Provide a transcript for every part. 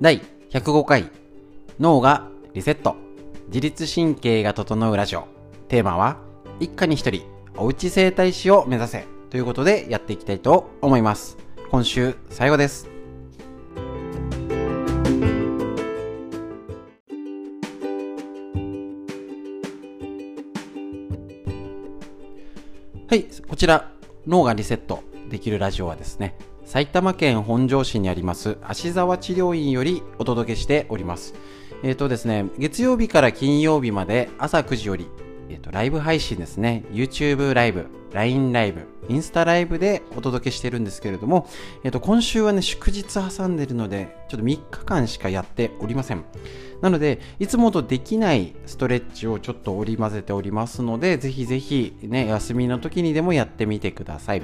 第105回脳がリセット。自律神経が整うラジオ。テーマは一家に一人おうち整体師を目指せということでやっていきたいと思います。今週最後です。はいこちら脳がリセットできるラジオはですね埼玉県本庄市にあります芦沢治療院よりお届けしております。えっ、ー、とですね月曜日から金曜日まで朝9時より、ライブ配信ですね YouTube ライブ LINE ライブインスタライブでお届けしてるんですけれども、えっ、と今週はね祝日挟んでるのでちょっと3日間しかやっておりませんなので、いつもとできないストレッチをちょっと織り交ぜておりますので、ぜひぜひね、休みの時にでもやってみてください。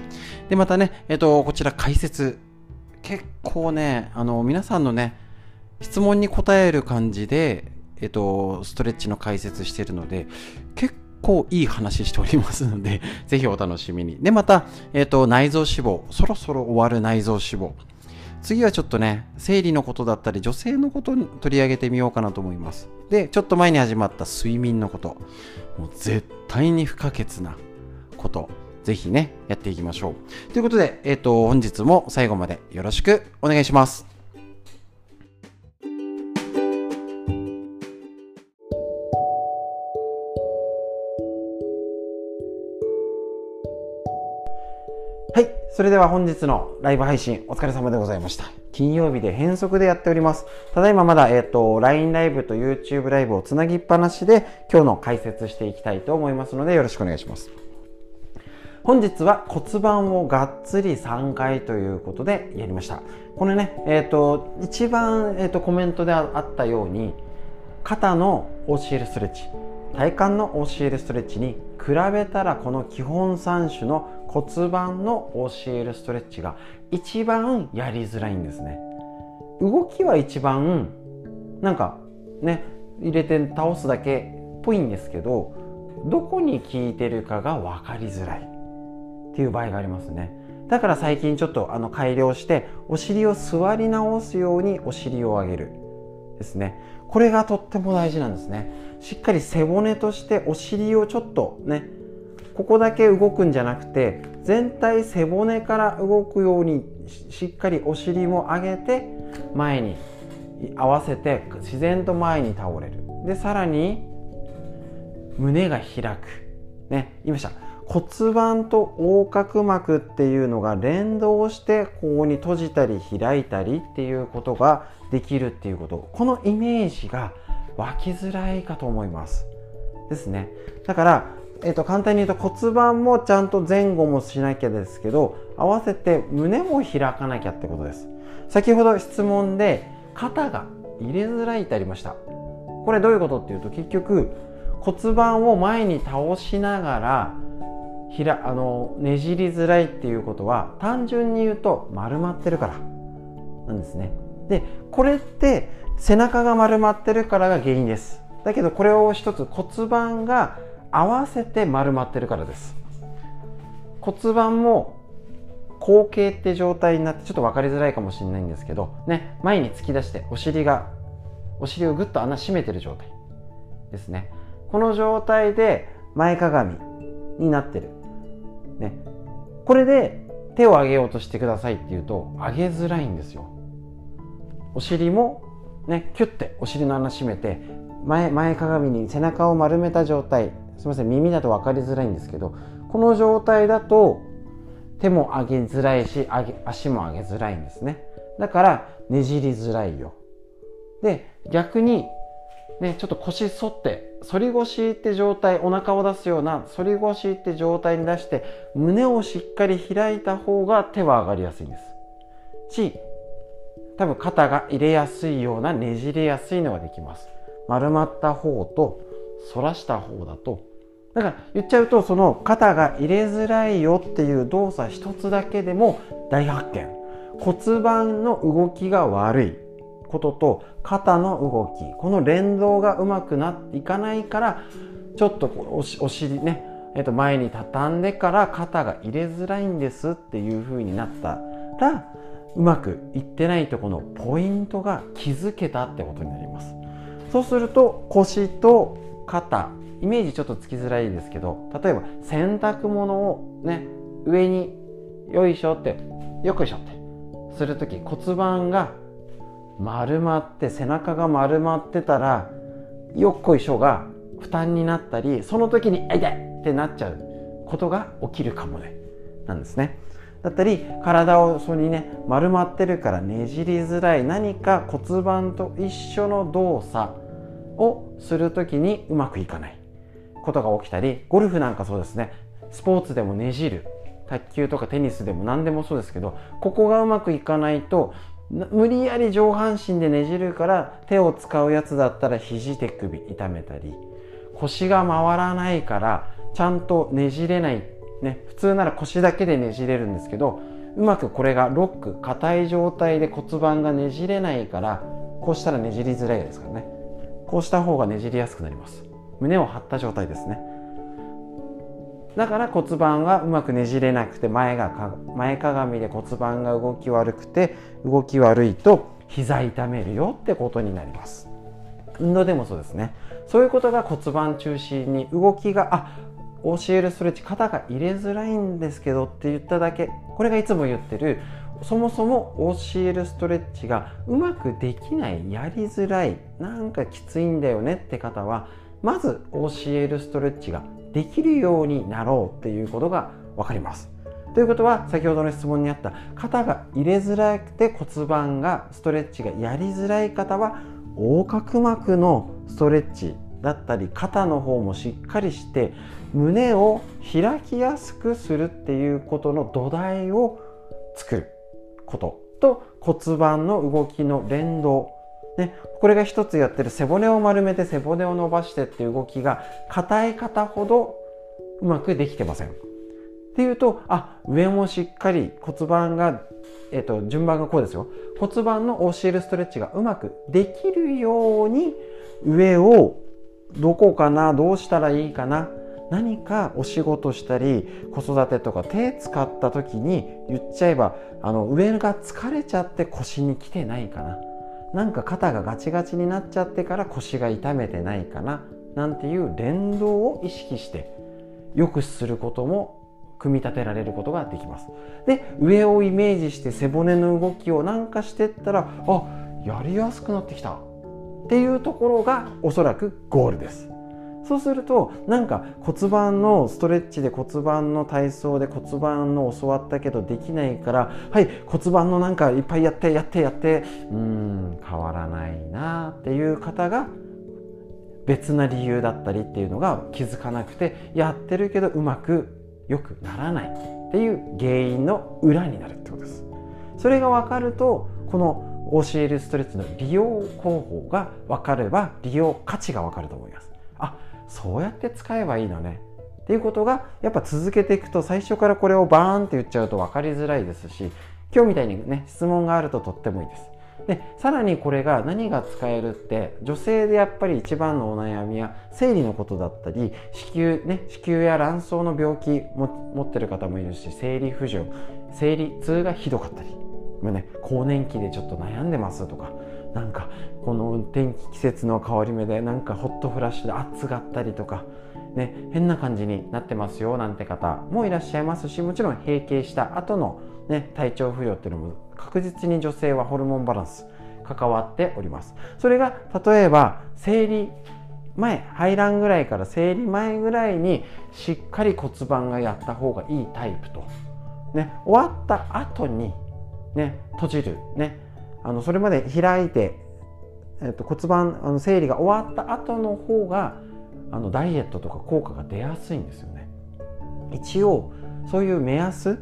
で、またね、えっと、こちら解説。結構ね、あの、皆さんのね、質問に答える感じで、えっと、ストレッチの解説してるので、結構いい話しておりますので、ぜひお楽しみに。で、また、えっと、内臓脂肪。そろそろ終わる内臓脂肪。次はちょっとね、生理のことだったり、女性のことに取り上げてみようかなと思います。で、ちょっと前に始まった睡眠のこと。もう絶対に不可欠なこと。ぜひね、やっていきましょう。ということで、えっ、ー、と、本日も最後までよろしくお願いします。それでは本日のライブ配信お疲れ様でございました。金曜日で変則でやっております。ただいままだ、えっ、ー、と、LINE ライブと YouTube ライブをつなぎっぱなしで今日の解説していきたいと思いますのでよろしくお願いします。本日は骨盤をがっつり3回ということでやりました。これね、えっ、ー、と、一番、えっ、ー、と、コメントであったように、肩の OCL ストレッチ、体幹の OCL ストレッチに比べたらこの基本3種の骨盤の OCL ストレッチが一番やりづらいんですね。動きは一番なんかね入れて倒すだけっぽいんですけどどこに効いてるかが分かりづらいっていう場合がありますね。だから最近ちょっとあの改良してお尻を座り直すようにお尻を上げるですね。これがとっても大事なんですね。しっかり背骨としてお尻をちょっとねここだけ動くんじゃなくて全体背骨から動くようにしっかりお尻も上げて前に合わせて自然と前に倒れる。でさらに胸が開く。ね言いました。骨盤と横隔膜っていうのが連動してここに閉じたり開いたりっていうことができるっていうこと。このイメージが湧きづらいかと思います。ですね。だからえー、と簡単に言うと骨盤もちゃんと前後もしなきゃですけど合わせて胸も開かなきゃってことです。先ほど質問で肩が入れづらいってありました。これどういうことっていうと結局骨盤を前に倒しながらひらあのねじりづらいっていうことは単純に言うと丸まってるからなんですね。でこれって背中が丸まってるからが原因です。だけどこれを一つ骨盤が合わせて丸まってるからです。骨盤も後傾って状態になってちょっと分かりづらいかもしれないんですけどね前に突き出してお尻がお尻をぐっと穴閉めてる状態ですね。この状態で前かがみになってる。ねこれで手を上げようとしてくださいっていうと上げづらいんですよ。お尻もねキュッてお尻の穴閉めて前前かがみに背中を丸めた状態すみません耳だと分かりづらいんですけどこの状態だと手も上げづらいし上げ足も上げづらいんですね。だからねじりづらいよ。で逆にねちょっと腰反って反り腰って状態お腹を出すような反り腰って状態に出して胸をしっかり開いた方が手は上がりやすいんです。し多分肩が入れやすいようなねじれやすいのができます。丸まった方と反らした方だと。だから言っちゃうとその肩が入れづらいよっていう動作一つだけでも大発見。骨盤の動きが悪い。ことと肩の動き。この連動がうまくなっていかないからちょっとお尻ね、えっと前に畳んでから肩が入れづらいんですっていう風になったらうまくいってないとこのポイントが気づけたってことになりますそうすると腰と肩イメージちょっとつきづらいですけど例えば洗濯物をね上によいしょってよくいしょってする時骨盤が丸まって背中が丸まってたらよっこいしょが負担になったりその時に「あ痛い!」ってなっちゃうことが起きるかもねなんですねだったり体をそこにね丸まってるからねじりづらい何か骨盤と一緒の動作をする時にうまくいかないことが起きたりゴルフなんかそうですね。スポーツでもねじる卓球とかテニスでも何でもそうですけどここがうまくいかないと無理やり上半身でねじるから手を使うやつだったら肘手首痛めたり腰が回らないからちゃんとねじれないね普通なら腰だけでねじれるんですけどうまくこれがロック硬い状態で骨盤がねじれないからこうしたらねじりづらいですからね。こうした方がねじりやすくなります。胸を張った状態ですね。だから骨盤がうまくねじれなくて前がか前かがみで骨盤が動き悪くて動き悪いと膝痛めるよってことになります。運動でもそうですね。そういうことが骨盤中心に動きがあ教えるストレッチ肩が入れづらいんですけどって言っただけこれがいつも言ってるそもそも教えるストレッチがうまくできないやりづらいなんかきついんだよねって方はまず教えるストレッチができるようになろうっていうことが分かります。ということは先ほどの質問にあった肩が入れづらくて骨盤がストレッチがやりづらい方は横隔膜のストレッチだったり肩の方もしっかりして胸を開きやすくするっていうことの土台を作ることと骨盤の動きの連動ね、これが一つやってる背骨を丸めて背骨を伸ばしてっていう動きが硬い方ほどうまくできてません。っていうとあ上もしっかり骨盤が、えっと、順番がこうですよ骨盤の教えるストレッチがうまくできるように上をどこかなどうしたらいいかな。何かお仕事したり子育てとか手使った時に言っちゃえばあの上が疲れちゃって腰に来てないかな。なんか肩がガチガチになっちゃってから腰が痛めてないかな。なんていう連動を意識してよくすることも組み立てられることができます。で上をイメージして背骨の動きをなんかしてったらあやりやすくなってきた。っていうところがおそらくゴールですそうするとなんか骨盤のストレッチで骨盤の体操で骨盤の教わったけどできないからはい骨盤のなんかいっぱいやってやってやってうん変わらないなっていう方が別な理由だったりっていうのが気づかなくてやってるけどうまくよくならないっていう原因の裏になるってことです。それが分かるとこの教えるストレッチの利用方法が分かれば利用価値が分かると思います。あそうやって使えばいいのねっていうことがやっぱ続けていくと最初からこれをバーンって言っちゃうと分かりづらいですし今日みたいにね質問があるととってもいいです。でさらにこれが何が使えるって女性でやっぱり一番のお悩みは生理のことだったり子宮ね子宮や卵巣の病気も持ってる方もいるし生理不順生理痛がひどかったりね更年期でちょっと悩んでますとかなんかこの天気季節の変わり目でなんかホットフラッシュで暑がったりとか、ね、変な感じになってますよなんて方もいらっしゃいますしもちろん閉経した後のね体調不良っていうのも確実に女性はホルモンバランス関わっております。それが例えば生理前排卵ぐらいから生理前ぐらいにしっかり骨盤がやった方がいいタイプと、ね、終わった後にね閉じる。ね。あのそれまで開いて、えっと、骨盤あの生理が終わった後の方があのダイエットとか効果が出やすいんですよね。一応そういう目安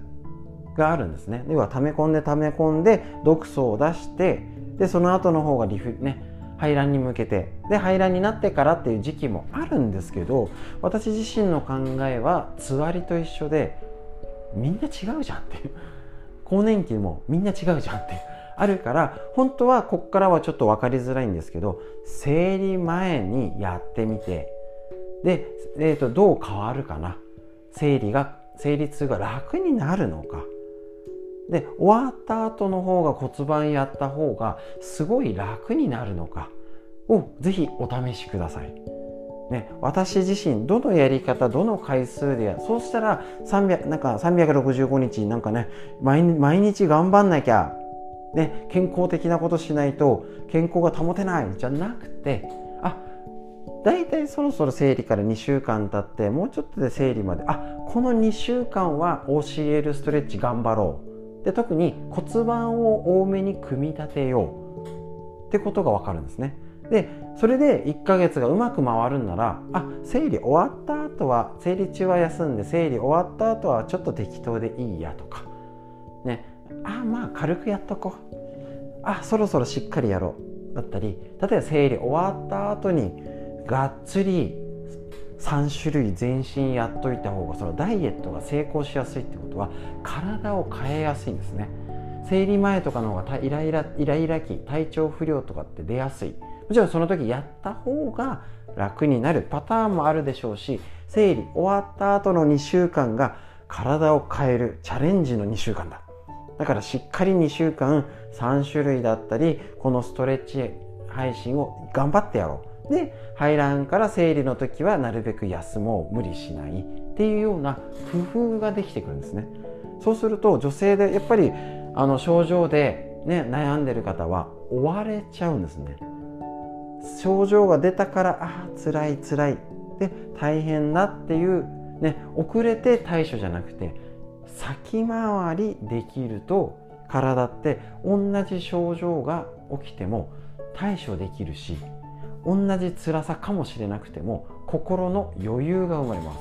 があるんですね。要は溜め込んで溜め込んで毒素を出してでその後の方がリフね排卵に向けてで排卵になってからっていう時期もあるんですけど私自身の考えはつわりと一緒でみんな違うじゃんっていう。更年期もみんな違うじゃんって。あるから本当はこっからはちょっと分かりづらいんですけど生理前にやってみて。で、えーと、どう変わるかな？生理が生理痛が楽になるのか。で終わった後の方が骨盤やった方がすごい楽になるのかをぜひお試しください。ね、私自身どのやり方どの回数でやそうしたら300なんか365日なんかね毎日頑張んなきゃ、ね、健康的なことしないと健康が保てないじゃなくてあ大体そろそろ生理から2週間経ってもうちょっとで生理まであこの2週間は OCL ストレッチ頑張ろうで特に骨盤を多めに組み立てようってことが分かるんですね。でそれで1ヶ月がうまく回るんならあ生理終わった後は生理中は休んで生理終わった後はちょっと適当でいいやとか。ね。あまあ軽くやっとこう。あそろそろしっかりやろう。だったり例えば生理終わった後にがっつり3種類全身やっといた方がそのダイエットが成功しやすいってことは体を変えやすいんですね。生理前とかの方がイライライライラ期体調不良とかって出やすい。もちろんその時やった方が楽になるパターンもあるでしょうし生理終わった後の2週間が体を変えるチャレンジの2週間だ。だからしっかり2週間3種類だったりこのストレッチ配信を頑張ってやろう。で排卵から生理の時はなるべく休もう無理しないっていうような工夫ができてくるんですね。そうすると女性でやっぱりあの症状で、ね、悩んでる方は追われちゃうんですね。症状が出たからああ辛い辛い。で大変だっていう、ね、遅れて対処じゃなくて先回りできると体って同じ症状が起きても対処できるし同じ辛さかもしれなくても心の余裕が生まれます。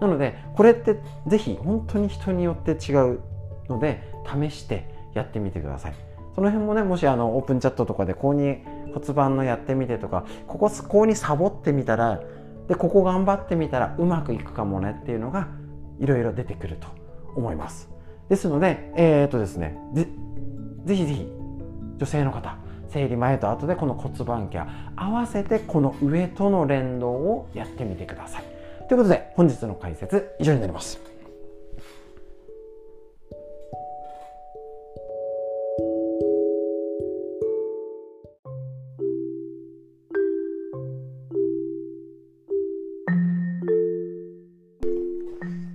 なのでこれって是非本当に人によって違うので試してやってみてください。その辺もねもしあのオープンチャットとかで購入骨盤のやってみてとかここここにサボってみたらでここ頑張ってみたらうまくいくかもねっていうのがいろいろ出てくると思います。ですのでえー、っとですねぜぜひぜひ女性の方生理前と後でこの骨盤ケア合わせてこの上との連動をやってみてください。ということで本日の解説以上になります。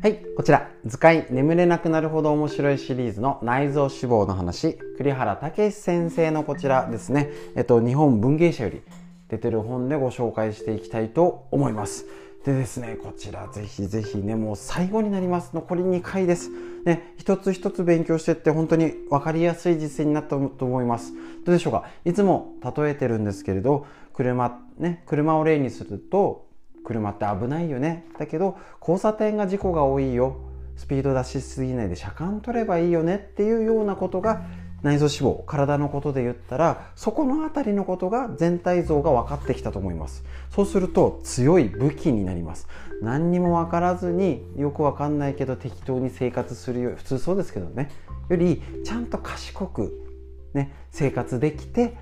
はい、こちら、図解眠れなくなるほど面白いシリーズの内臓脂肪の話、栗原武先生のこちらですね、えっと、日本文芸社より出てる本でご紹介していきたいと思います。でですね、こちらぜひぜひね、もう最後になります。残り2回です。ね、一つ一つ勉強してって本当に分かりやすい実践になったと思います。どうでしょうか？いつも例えてるんですけれど、車、ね、車を例にすると、車って危ないよね。だけど交差点が事故が多いよ。スピード出しすぎないで車間取ればいいよねっていうようなことが内臓脂肪体のことで言ったらそこの辺りのことが全体像が分かってきたと思います。そうすると強い武器になります。何にも分からずによく分かんないけど適当に生活するよ普通そうですけどね。よりちゃんと賢くね生活できて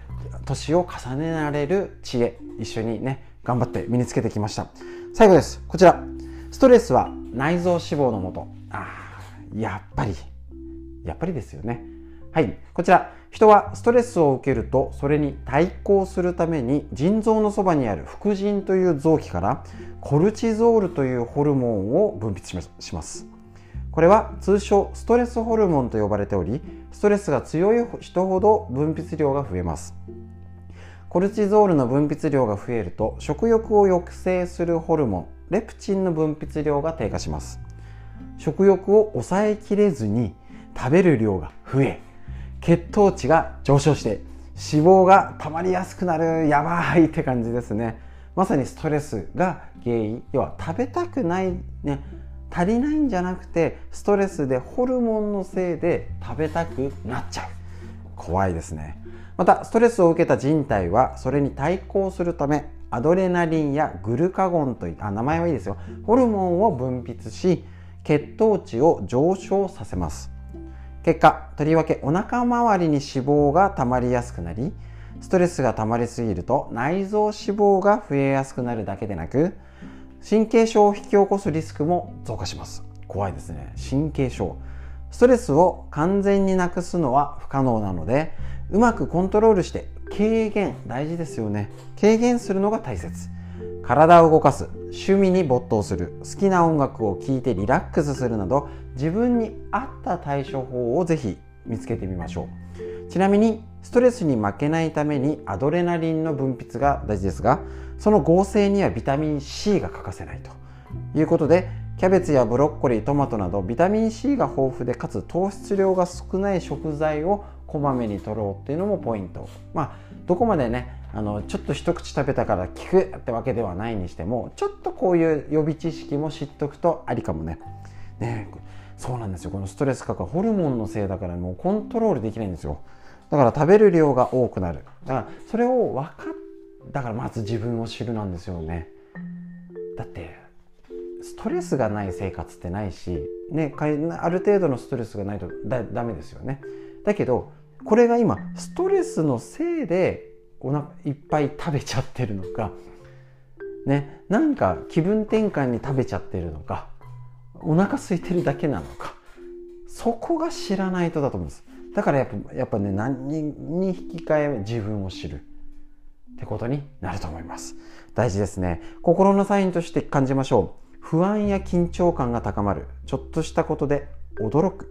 年を重ねられる知恵一緒にね頑張って身につけてきました。最後です。こちら。ストレスは内臓脂肪のもと。あやっぱり。やっぱりですよね。はい。こちら。人はストレスを受けるとそれに対抗するために腎臓のそばにある副腎という臓器からコルチゾールというホルモンを分泌します。これは通称ストレスホルモンと呼ばれておりストレスが強い人ほど分泌量が増えます。コルチゾールの分泌量が増えると食欲を抑制するホルモンレプチンの分泌量が低下します。食欲を抑えきれずに食べる量が増え血糖値が上昇して脂肪が溜まりやすくなるやばいって感じですね。まさにストレスが原因。要は食べたくないね足りないんじゃなくてストレスでホルモンのせいで食べたくなっちゃう。怖いですね。またストレスを受けた人体はそれに対抗するためアドレナリンやグルカゴンといった名前はいいですよ。ホルモンを分泌し血糖値を上昇させます。結果とりわけお腹周りに脂肪が溜まりやすくなりストレスが溜まりすぎると内臓脂肪が増えやすくなるだけでなく神経症を引き起こすリスクも増加します。怖いですね。神経症。ストレスを完全になくすのは不可能なのでうまくコントロールして軽減大事ですよね。軽減するのが大切。体を動かす趣味に没頭する好きな音楽を聴いてリラックスするなど自分に合った対処法をぜひ見つけてみましょう。ちなみにストレスに負けないためにアドレナリンの分泌が大事ですがその合成にはビタミン C が欠かせないと。いうことでキャベツやブロッコリートマトなどビタミン C が豊富でかつ糖質量が少ない食材をこまめに取ろうっていうのもポイント。まあどこまでねあのちょっと一口食べたから効くってわけではないにしてもちょっとこういう予備知識も知っとくとありかもね。ねそうなんですよ。このストレスかかホルモンのせいだからもうコントロールできないんですよ。だから食べる量が多くなる。だからそれを分かっだからまず自分を知るなんですよね。だってストレスがない生活ってないし、ね、ある程度のストレスがないとだダメですよね。だけどこれが今ストレスのせいでお腹いっぱい食べちゃってるのか。ね。なんか気分転換に食べちゃってるのか。お腹空いてるだけなのか。そこが知らないとだと思うんです。だからやっぱやっぱね何に引き換え自分を知る。ってことになると思います。大事ですね。心のサインとして感じましょう。不安や緊張感が高まる。ちょっとしたことで驚く。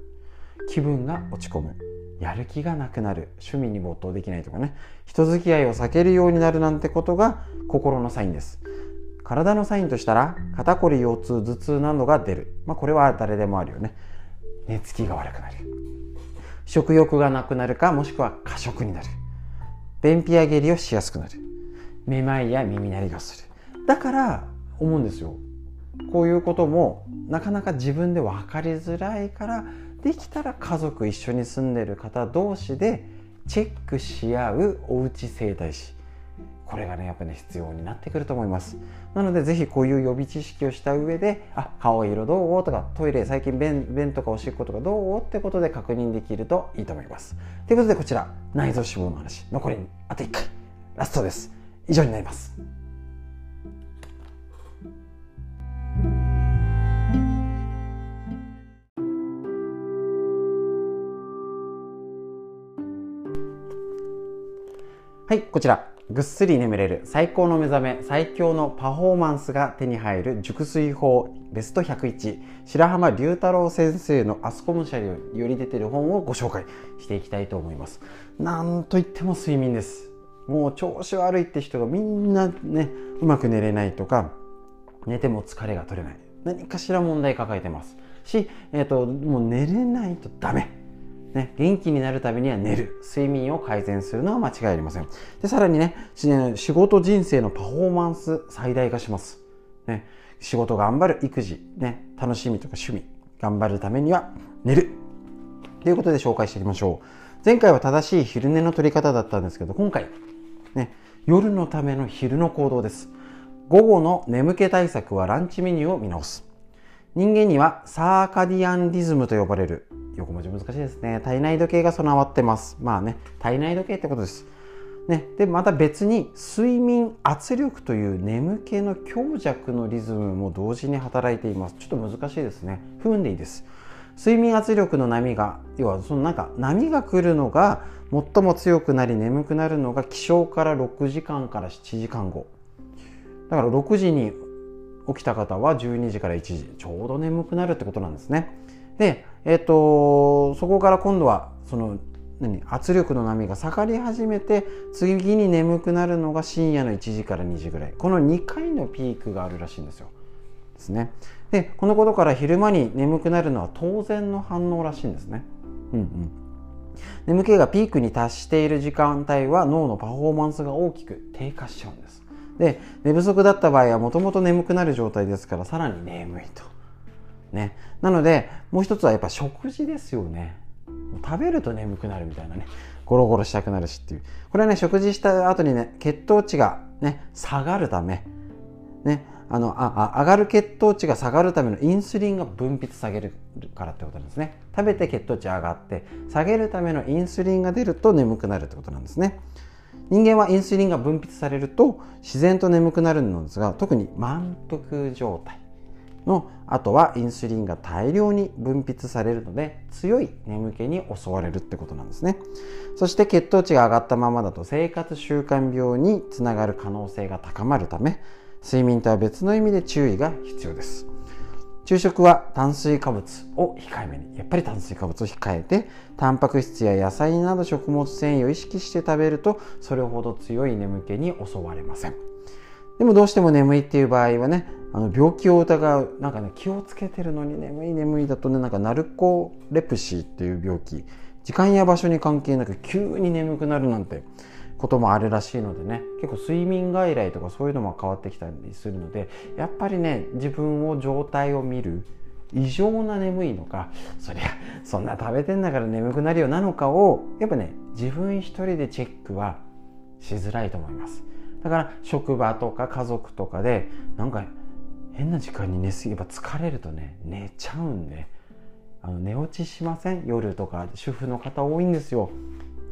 気分が落ち込む。やる気がなくなる。趣味に没頭できないとかね。人付き合いを避けるようになるなんてことが心のサインです。体のサインとしたら肩こり腰痛頭痛などが出る、まあ、これは誰でもあるよね。寝つきが悪くなる。食欲がなくなるかもしくは過食になる。便秘や下痢をしやすくなる。めまいや耳鳴りがする。だから思うんですよ。こういうこともなかなか自分で分かりづらいからできたら家族一緒に住んでる方同士でチェックし合うおうち整体師。これがねやっぱ、ね、必要になってくると思います。なのでぜひこういう予備知識をした上であ顔色どう？とかトイレ最近便便とかおしっことかどう？ってことで確認できるといいと思います。ということでこちら内臓脂肪の話。残りあと1回。ラストです。以上になります。はい、こちら。ぐっすり眠れる最高の目覚め最強のパフォーマンスが手に入る熟睡法ベスト101白浜龍太郎先生のアスコム社より出てる本をご紹介していきたいと思います。なんといっても睡眠です。もう調子悪いって人がみんなねうまく寝れないとか寝ても疲れが取れない。何かしら問題抱えてます。し、えーともう寝れないとダメ。ね、元気になるためには寝る。睡眠を改善するのは間違いありません。でさらにね仕事人生のパフォーマンス最大化します、ね、仕事頑張る育児、ね、楽しみとか趣味頑張るためには寝る。ということで紹介していきましょう。前回は正しい昼寝の取り方だったんですけど今回、ね、夜のための昼の行動です。午後の眠気対策はランチメニューを見直す。人間にはサーカディアンリズムと呼ばれる。横文字難しいですね。体内時計が備わってます。まあね、体内時計ってことです。ね、でまた別に睡眠圧力という眠気の強弱のリズムも同時に働いていますちょっと難しいですね不運でいいです睡眠圧力の波が要はそのなんか波が来るのが最も強くなり眠くなるのが起床から6時間から7時間後だから6時に起きた方は12時から1時ちょうど眠くなるってことなんですねでえっ、とそこから今度はその何圧力の波が下がり始めて次に眠くなるのが深夜の1時から2時ぐらいこの2回のピークがあるらしいんですよ。ですね。でこのことから昼間に眠くなるのは当然の反応らしいんですね。うんうん、眠気がピークに達している時間帯は脳のパフォーマンスが大きく低下しちゃうんです。で寝不足だった場合はもともと眠くなる状態ですからさらに眠いと。ね。なので、もう一つはやっぱ食事ですよね。食べると眠くなるみたいなね。ゴロゴロしたくなるしっていう。これはね、食事した後にね、血糖値がね、下がるため、ね、あのああ上がる血糖値が下がるためのインスリンが分泌下げるからってことなんですね食べて血糖値上がって下げるためのインスリンが出ると眠くなるってことなんですね人間はインスリンが分泌されると自然と眠くなるのですが特に満腹状態のあとはインスリンが大量に分泌されるので強い眠気に襲われるってことなんですね。そして血糖値が上がったままだと生活習慣病につながる可能性が高まるため睡眠とは別の意味で注意が必要です。昼食は炭水化物を控えめにやっぱり炭水化物を控えてタンパク質や野菜など食物繊維を意識して食べるとそれほど強い眠気に襲われません。でもどうしても眠いっていう場合はねあの病気を疑うなんかね気をつけてるのに眠い眠いだとねなんかナルコレプシーっていう病気時間や場所に関係なく急に眠くなるなんてこともあるらしいのでね結構睡眠外来とかそういうのも変わってきたりするのでやっぱりね自分を状態を見る異常な眠いのかそりゃそんな食べてんだから眠くなるよなのかをやっぱね自分一人でチェックはしづらいと思います。だから職場とか家族とかでなんか変な時間に寝すぎば疲れるとね寝ちゃうんであの寝落ちしません？夜とか主婦の方多いんですよ。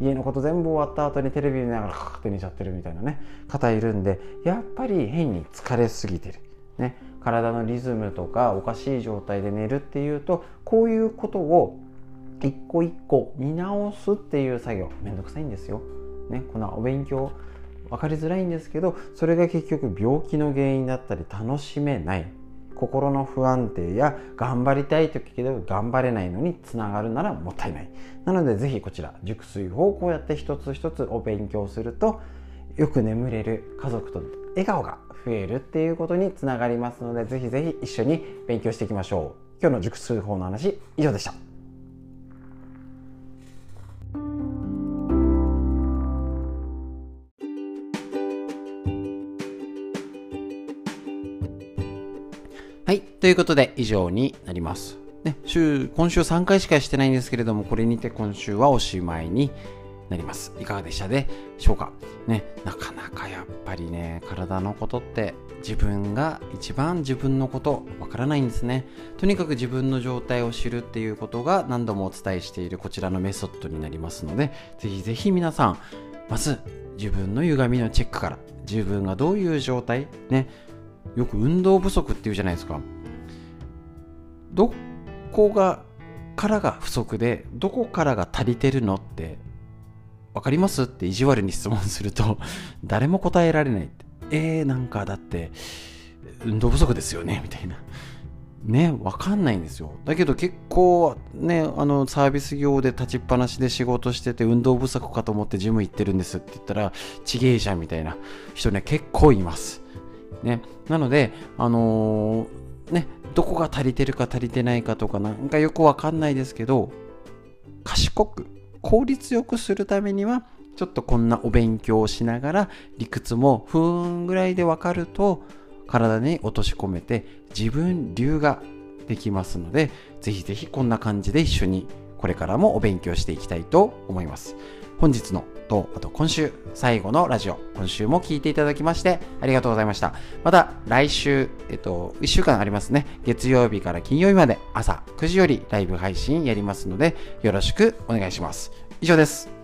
家のこと全部終わった後にテレビ見ながらカーって寝ちゃってるみたいなね方いるんでやっぱり変に疲れすぎてる、ね、体のリズムとかおかしい状態で寝るっていうとこういうことを一個一個見直すっていう作業めんどくさいんですよ。ね、このお勉強分かりづらいんですけどそれが結局病気の原因だったり楽しめない心の不安定や頑張りたい時けど頑張れないのにつながるならもったいない。なのでぜひこちら熟睡法をこうやって一つ一つお勉強するとよく眠れる家族と笑顔が増えるっていうことにつながりますのでぜひぜひ一緒に勉強していきましょう。今日の熟睡法の話以上でした。はい。ということで、以上になります。ね、週、今週3回しかしてないんですけれども、これにて今週はおしまいになります。いかがでしたでしょうか？ね、なかなかやっぱりね、体のことって自分が一番自分のことわからないんですね。とにかく自分の状態を知るっていうことが何度もお伝えしているこちらのメソッドになりますので、ぜひぜひ皆さん、まず自分の歪みのチェックから、自分がどういう状態、ね、よく運動不足っていうじゃないですか。どこがからが不足で、どこからが足りてるのって分かります？って意地悪に質問すると、誰も答えられないって。えー、なんかだって、運動不足ですよねみたいな。ね、わかんないんですよ。だけど結構ね、あのサービス業で立ちっぱなしで仕事してて運動不足かと思ってジム行ってるんですって言ったら、ちげえじゃんみたいな人ね、結構います。ね、なので、あのー、ね、どこが足りてるか足りてないかとかなんかよくわかんないですけど、賢く、効率よくするためには、ちょっとこんなお勉強をしながら理屈も不運ぐらいでわかると体に落とし込めて自分流ができますのでぜひぜひこんな感じで一緒にこれからもお勉強していきたいと思います。本日のと、あと今週最後のラジオ、今週も聞いていただきましてありがとうございました。また来週、えっと、1週間ありますね。月曜日から金曜日まで朝9時よりライブ配信やりますのでよろしくお願いします。以上です。